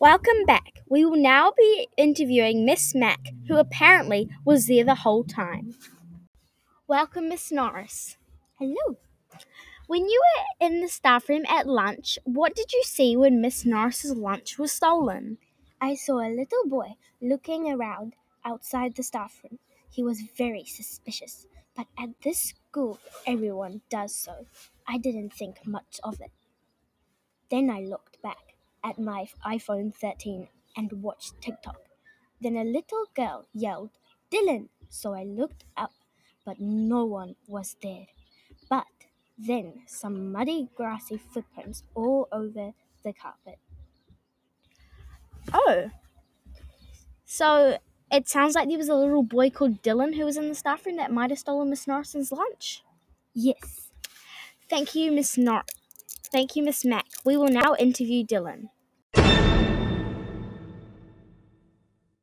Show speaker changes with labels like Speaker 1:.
Speaker 1: Welcome back. We will now be interviewing Miss Mack, who apparently was there the whole time. Welcome, Miss Norris.
Speaker 2: Hello.
Speaker 1: When you were in the staff room at lunch, what did you see when Miss Norris's lunch was stolen?
Speaker 2: I saw a little boy looking around outside the staff room. He was very suspicious, but at this school everyone does so. I didn't think much of it. Then I looked back at my iPhone 13 and watched TikTok. Then a little girl yelled, Dylan! So I looked up, but no one was there. But then some muddy, grassy footprints all over the carpet.
Speaker 1: Oh. So it sounds like there was a little boy called Dylan who was in the staff room that might have stolen Miss Norrison's lunch.
Speaker 2: Yes.
Speaker 1: Thank you, Miss Nor. Thank you, Miss Mack. We will now interview Dylan.